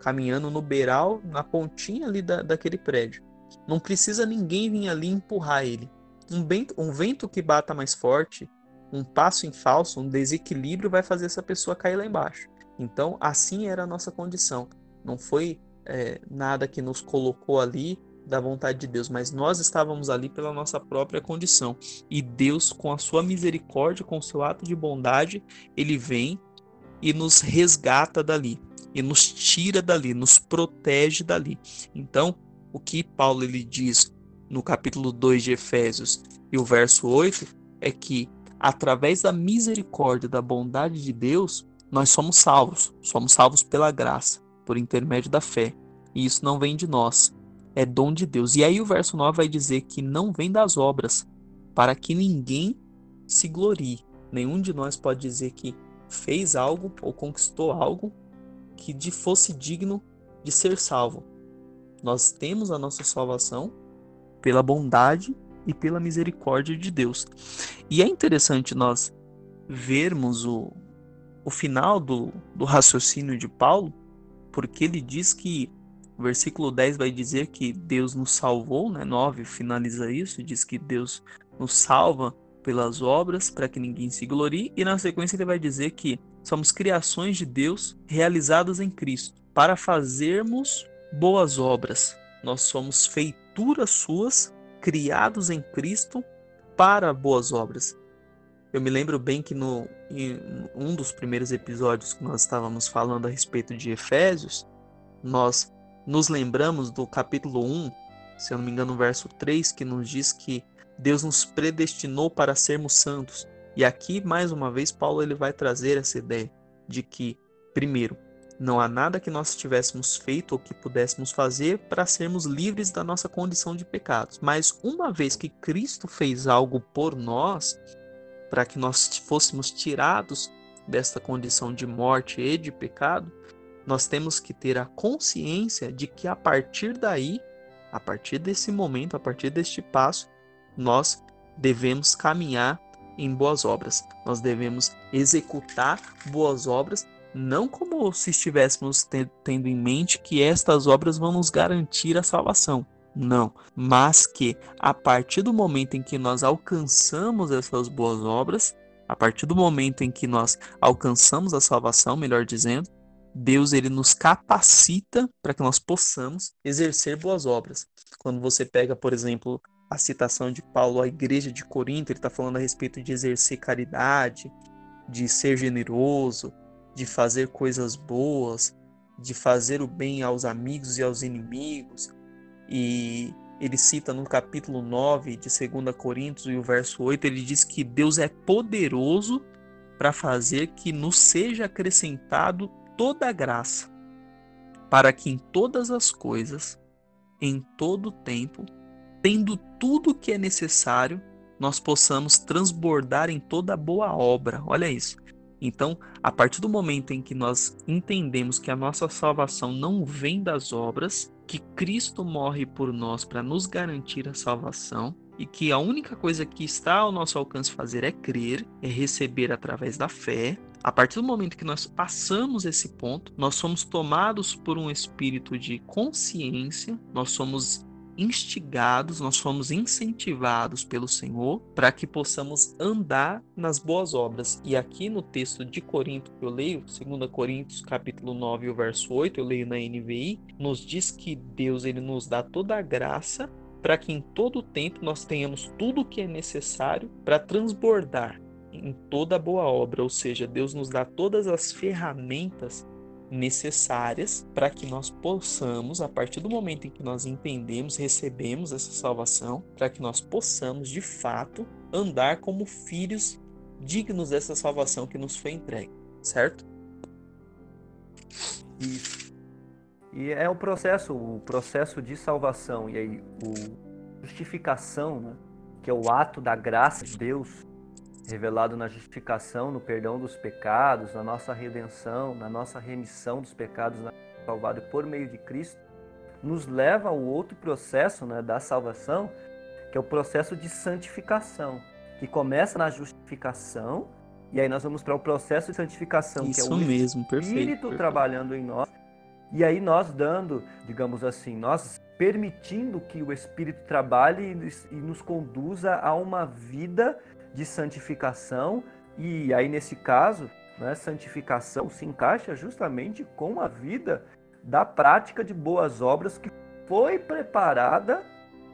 caminhando no beiral, na pontinha ali da, daquele prédio. Não precisa ninguém vir ali empurrar ele. Um vento, um vento que bata mais forte, um passo em falso, um desequilíbrio vai fazer essa pessoa cair lá embaixo. Então, assim era a nossa condição. Não foi é, nada que nos colocou ali da vontade de Deus, mas nós estávamos ali pela nossa própria condição. E Deus, com a sua misericórdia, com o seu ato de bondade, ele vem e nos resgata dali, e nos tira dali, nos protege dali. Então, o que Paulo ele diz no capítulo 2 de Efésios e o verso 8 é que através da misericórdia, da bondade de Deus, nós somos salvos. Somos salvos pela graça, por intermédio da fé. E isso não vem de nós, é dom de Deus. E aí o verso 9 vai dizer que não vem das obras, para que ninguém se glorie. Nenhum de nós pode dizer que fez algo ou conquistou algo que de fosse digno de ser salvo. Nós temos a nossa salvação pela bondade e pela misericórdia de Deus. E é interessante nós vermos o, o final do, do raciocínio de Paulo, porque ele diz que o versículo 10 vai dizer que Deus nos salvou, né? 9 finaliza isso, diz que Deus nos salva pelas obras para que ninguém se glorie, e na sequência ele vai dizer que somos criações de Deus realizadas em Cristo para fazermos boas obras. Nós somos feituras suas, criados em Cristo para boas obras. Eu me lembro bem que no em um dos primeiros episódios que nós estávamos falando a respeito de Efésios, nós nos lembramos do capítulo 1, se eu não me engano, no verso 3, que nos diz que Deus nos predestinou para sermos santos. E aqui, mais uma vez, Paulo ele vai trazer essa ideia de que, primeiro, não há nada que nós tivéssemos feito ou que pudéssemos fazer para sermos livres da nossa condição de pecados. Mas uma vez que Cristo fez algo por nós, para que nós fôssemos tirados desta condição de morte e de pecado, nós temos que ter a consciência de que a partir daí, a partir desse momento, a partir deste passo, nós devemos caminhar em boas obras. Nós devemos executar boas obras não como se estivéssemos tendo em mente que estas obras vão nos garantir a salvação. Não, mas que a partir do momento em que nós alcançamos essas boas obras, a partir do momento em que nós alcançamos a salvação, melhor dizendo, Deus ele nos capacita para que nós possamos exercer boas obras. Quando você pega, por exemplo, a citação de Paulo à igreja de Corinto, ele está falando a respeito de exercer caridade, de ser generoso, de fazer coisas boas, de fazer o bem aos amigos e aos inimigos. E ele cita no capítulo 9 de 2 Coríntios e o verso 8, ele diz que Deus é poderoso para fazer que nos seja acrescentado toda a graça, para que em todas as coisas, em todo o tempo, tendo tudo o que é necessário, nós possamos transbordar em toda boa obra. Olha isso. Então, a partir do momento em que nós entendemos que a nossa salvação não vem das obras, que Cristo morre por nós para nos garantir a salvação, e que a única coisa que está ao nosso alcance fazer é crer, é receber através da fé. A partir do momento que nós passamos esse ponto, nós somos tomados por um espírito de consciência, nós somos instigados, nós fomos incentivados pelo Senhor para que possamos andar nas boas obras. E aqui no texto de Corinto que eu leio, 2 Coríntios capítulo 9, o verso 8, eu leio na NVI, nos diz que Deus ele nos dá toda a graça para que em todo o tempo nós tenhamos tudo o que é necessário para transbordar em toda boa obra, ou seja, Deus nos dá todas as ferramentas necessárias para que nós possamos, a partir do momento em que nós entendemos, recebemos essa salvação, para que nós possamos de fato andar como filhos dignos dessa salvação que nos foi entregue, certo? Isso. E é o processo, o processo de salvação e aí o justificação, né? que é o ato da graça de Deus, revelado na justificação, no perdão dos pecados, na nossa redenção, na nossa remissão dos pecados, salvado por meio de Cristo, nos leva ao outro processo né, da salvação, que é o processo de santificação, que começa na justificação, e aí nós vamos para o processo de santificação, Isso que é o mesmo, Espírito perfeito, perfeito. trabalhando em nós, e aí nós dando, digamos assim, nós permitindo que o Espírito trabalhe e nos conduza a uma vida de santificação, e aí nesse caso, né, santificação se encaixa justamente com a vida da prática de boas obras que foi preparada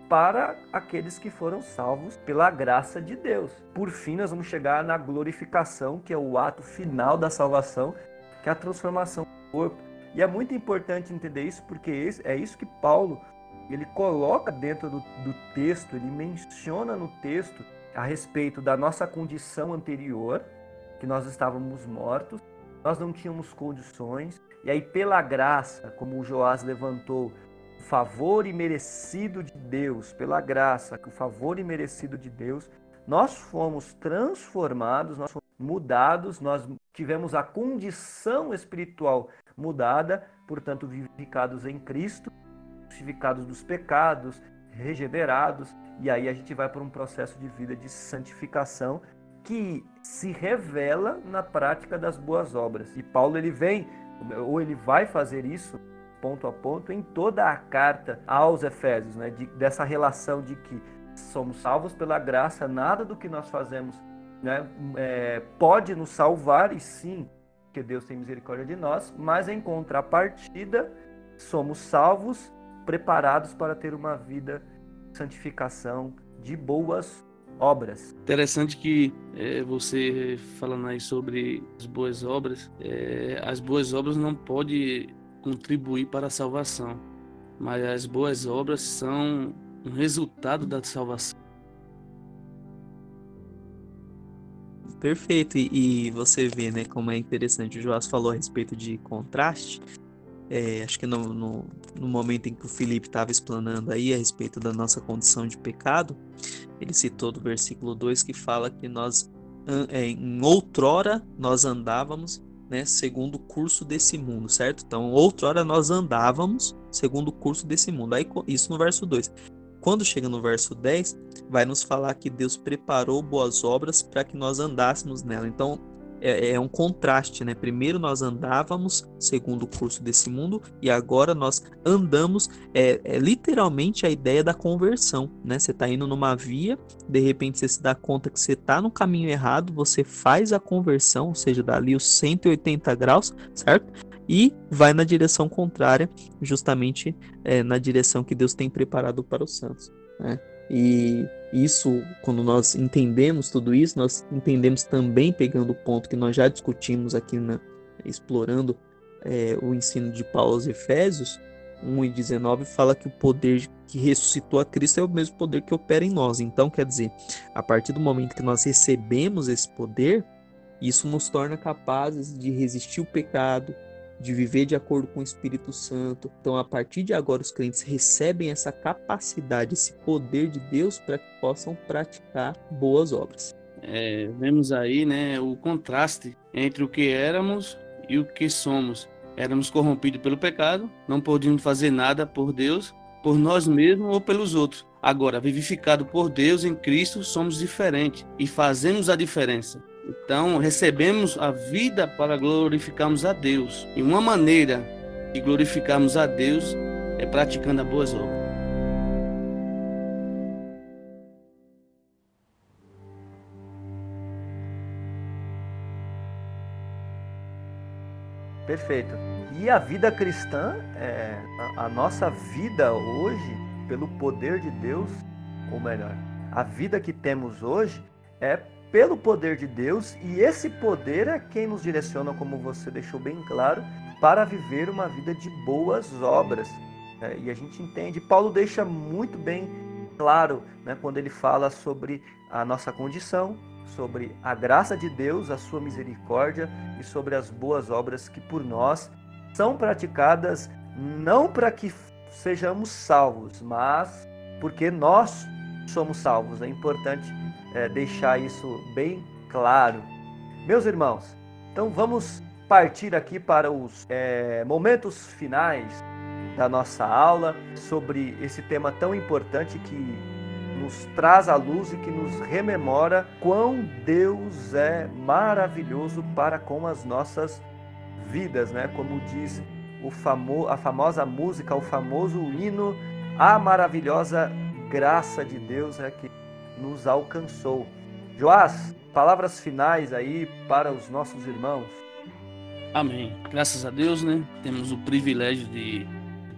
para aqueles que foram salvos pela graça de Deus. Por fim, nós vamos chegar na glorificação, que é o ato final da salvação, que é a transformação do corpo. E é muito importante entender isso, porque é isso que Paulo ele coloca dentro do, do texto, ele menciona no texto a respeito da nossa condição anterior, que nós estávamos mortos, nós não tínhamos condições, e aí pela graça, como o Joás levantou, o favor imerecido de Deus, pela graça, o favor imerecido de Deus, nós fomos transformados, nós fomos mudados, nós tivemos a condição espiritual mudada, portanto vivificados em Cristo, justificados dos pecados, regenerados, e aí a gente vai para um processo de vida de santificação que se revela na prática das boas obras. E Paulo ele vem, ou ele vai fazer isso ponto a ponto em toda a carta aos Efésios, né? De, dessa relação de que somos salvos pela graça, nada do que nós fazemos né, é, pode nos salvar, e sim, que Deus tem misericórdia de nós, mas em contrapartida, somos salvos, preparados para ter uma vida de santificação, de boas obras. Interessante que é, você falando aí sobre as boas obras, é, as boas obras não podem contribuir para a salvação, mas as boas obras são um resultado da salvação. Perfeito, e, e você vê, né, como é interessante. O Joás falou a respeito de contraste. É, acho que no, no, no, momento em que o Felipe estava explanando aí a respeito da nossa condição de pecado, ele citou do versículo 2 que fala que nós, é, em outrora, nós andávamos né, segundo o curso desse mundo, certo? Então, outrora nós andávamos segundo o curso desse mundo. Aí, isso no verso 2. Quando chega no verso 10, vai nos falar que Deus preparou boas obras para que nós andássemos nela. Então, é, é, um contraste, né? Primeiro nós andávamos segundo o curso desse mundo e agora nós andamos, é, é literalmente a ideia da conversão, né? Você está indo numa via, de repente você se dá conta que você está no caminho errado, você faz a conversão, ou seja, dali os 180 graus, certo? E vai na direção contrária, justamente é, na direção que Deus tem preparado para os santos. Né? E isso, quando nós entendemos tudo isso, nós entendemos também, pegando o ponto que nós já discutimos aqui, na, explorando é, o ensino de Paulo aos Efésios 1 e 19, fala que o poder que ressuscitou a Cristo é o mesmo poder que opera em nós. Então, quer dizer, a partir do momento que nós recebemos esse poder, isso nos torna capazes de resistir o pecado, de viver de acordo com o Espírito Santo. Então, a partir de agora, os crentes recebem essa capacidade, esse poder de Deus para que possam praticar boas obras. É, vemos aí né, o contraste entre o que éramos e o que somos. Éramos corrompidos pelo pecado, não podíamos fazer nada por Deus, por nós mesmos ou pelos outros. Agora, vivificado por Deus em Cristo, somos diferentes e fazemos a diferença. Então, recebemos a vida para glorificarmos a Deus. E uma maneira de glorificarmos a Deus é praticando as boas obras. Perfeito. E a vida cristã, é, a, a nossa vida hoje, pelo poder de Deus, ou melhor, a vida que temos hoje é pelo poder de Deus, e esse poder é quem nos direciona, como você deixou bem claro, para viver uma vida de boas obras. É, e a gente entende, Paulo deixa muito bem claro né, quando ele fala sobre a nossa condição, sobre a graça de Deus, a sua misericórdia e sobre as boas obras que por nós são praticadas não para que sejamos salvos, mas porque nós somos salvos. É importante é, deixar isso bem claro. Meus irmãos, então vamos partir aqui para os é, momentos finais da nossa aula sobre esse tema tão importante que nos traz à luz e que nos rememora quão Deus é maravilhoso para com as nossas vidas, né? Como diz o famo a famosa música, o famoso hino, a maravilhosa graça de Deus é que nos alcançou. Joás, palavras finais aí para os nossos irmãos. Amém. Graças a Deus, né? Temos o privilégio de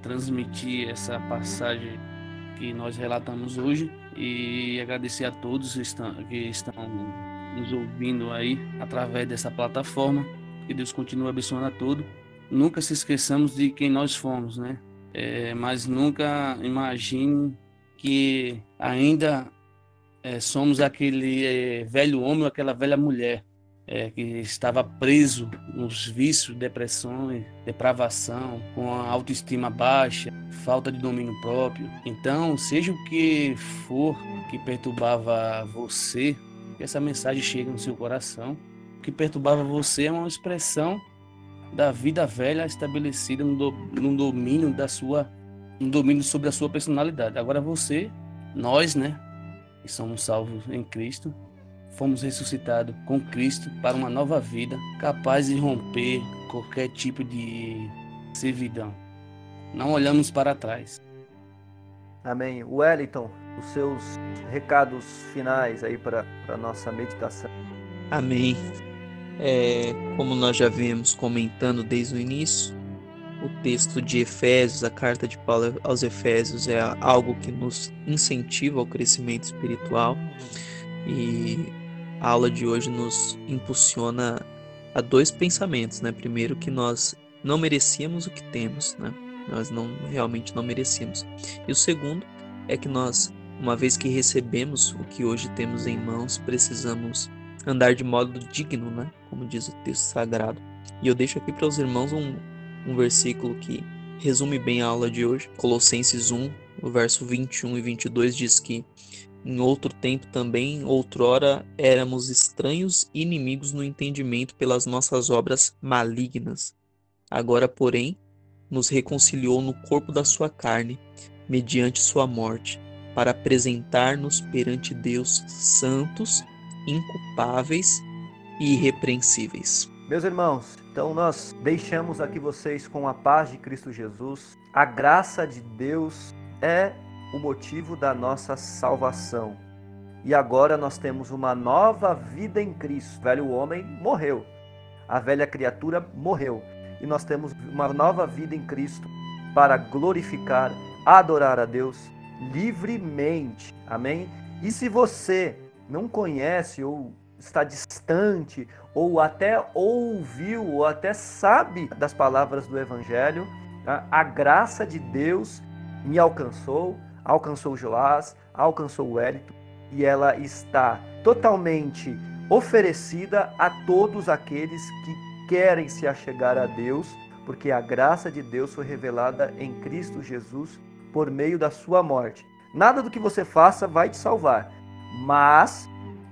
transmitir essa passagem que nós relatamos hoje e agradecer a todos que estão, nos ouvindo aí através dessa plataforma. Que Deus continue abençoando a todos. Nunca se esqueçamos de quem nós fomos, né? É, mas nunca imagine que ainda é, somos aquele é, velho homem ou aquela velha mulher é, que estava preso nos vícios, depressões, depravação, com a autoestima baixa, falta de domínio próprio. Então, seja o que for que perturbava você, que essa mensagem chegue no seu coração. O que perturbava você é uma expressão da vida velha estabelecida no, do, no domínio da sua, no domínio sobre a sua personalidade. Agora você, nós, né, que somos salvos em Cristo, fomos ressuscitados com Cristo para uma nova vida, capaz de romper qualquer tipo de servidão. Não olhamos para trás. Amém. Wellington, os seus recados finais aí para a nossa meditação. Amém. É, como nós já vimos comentando desde o início, o texto de Efésios, a carta de Paulo aos Efésios, é algo que nos incentiva ao crescimento espiritual e a aula de hoje nos impulsiona a dois pensamentos, né? Primeiro que nós não merecíamos o que temos, né? Nós não realmente não merecíamos. E o segundo é que nós, uma vez que recebemos o que hoje temos em mãos, precisamos andar de modo digno, né? Como diz o texto sagrado. E eu deixo aqui para os irmãos um, um versículo que resume bem a aula de hoje. Colossenses 1, o verso 21 e 22 diz que em outro tempo também, outrora, éramos estranhos e inimigos no entendimento pelas nossas obras malignas. Agora, porém, nos reconciliou no corpo da sua carne, mediante sua morte, para apresentar-nos perante Deus santos, inculpáveis e irrepreensíveis. Meus irmãos, então nós deixamos aqui vocês com a paz de Cristo Jesus. A graça de Deus é o motivo da nossa salvação. E agora nós temos uma nova vida em Cristo. O velho homem morreu, a velha criatura morreu. E nós temos uma nova vida em Cristo para glorificar, adorar a Deus livremente. Amém? E se você não conhece ou está distante, ou até ouviu, ou até sabe das palavras do Evangelho, a graça de Deus me alcançou, alcançou Joás, alcançou o Hélito e ela está totalmente oferecida a todos aqueles que querem se achegar a Deus, porque a graça de Deus foi revelada em Cristo Jesus por meio da sua morte. Nada do que você faça vai te salvar, mas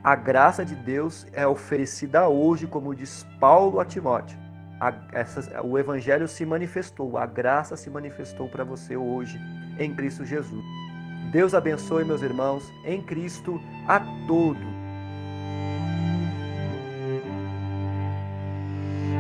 a graça de Deus é oferecida hoje, como diz Paulo a Timóteo. A, essa, o Evangelho se manifestou, a graça se manifestou para você hoje em Cristo Jesus. Deus abençoe, meus irmãos, em Cristo a todos.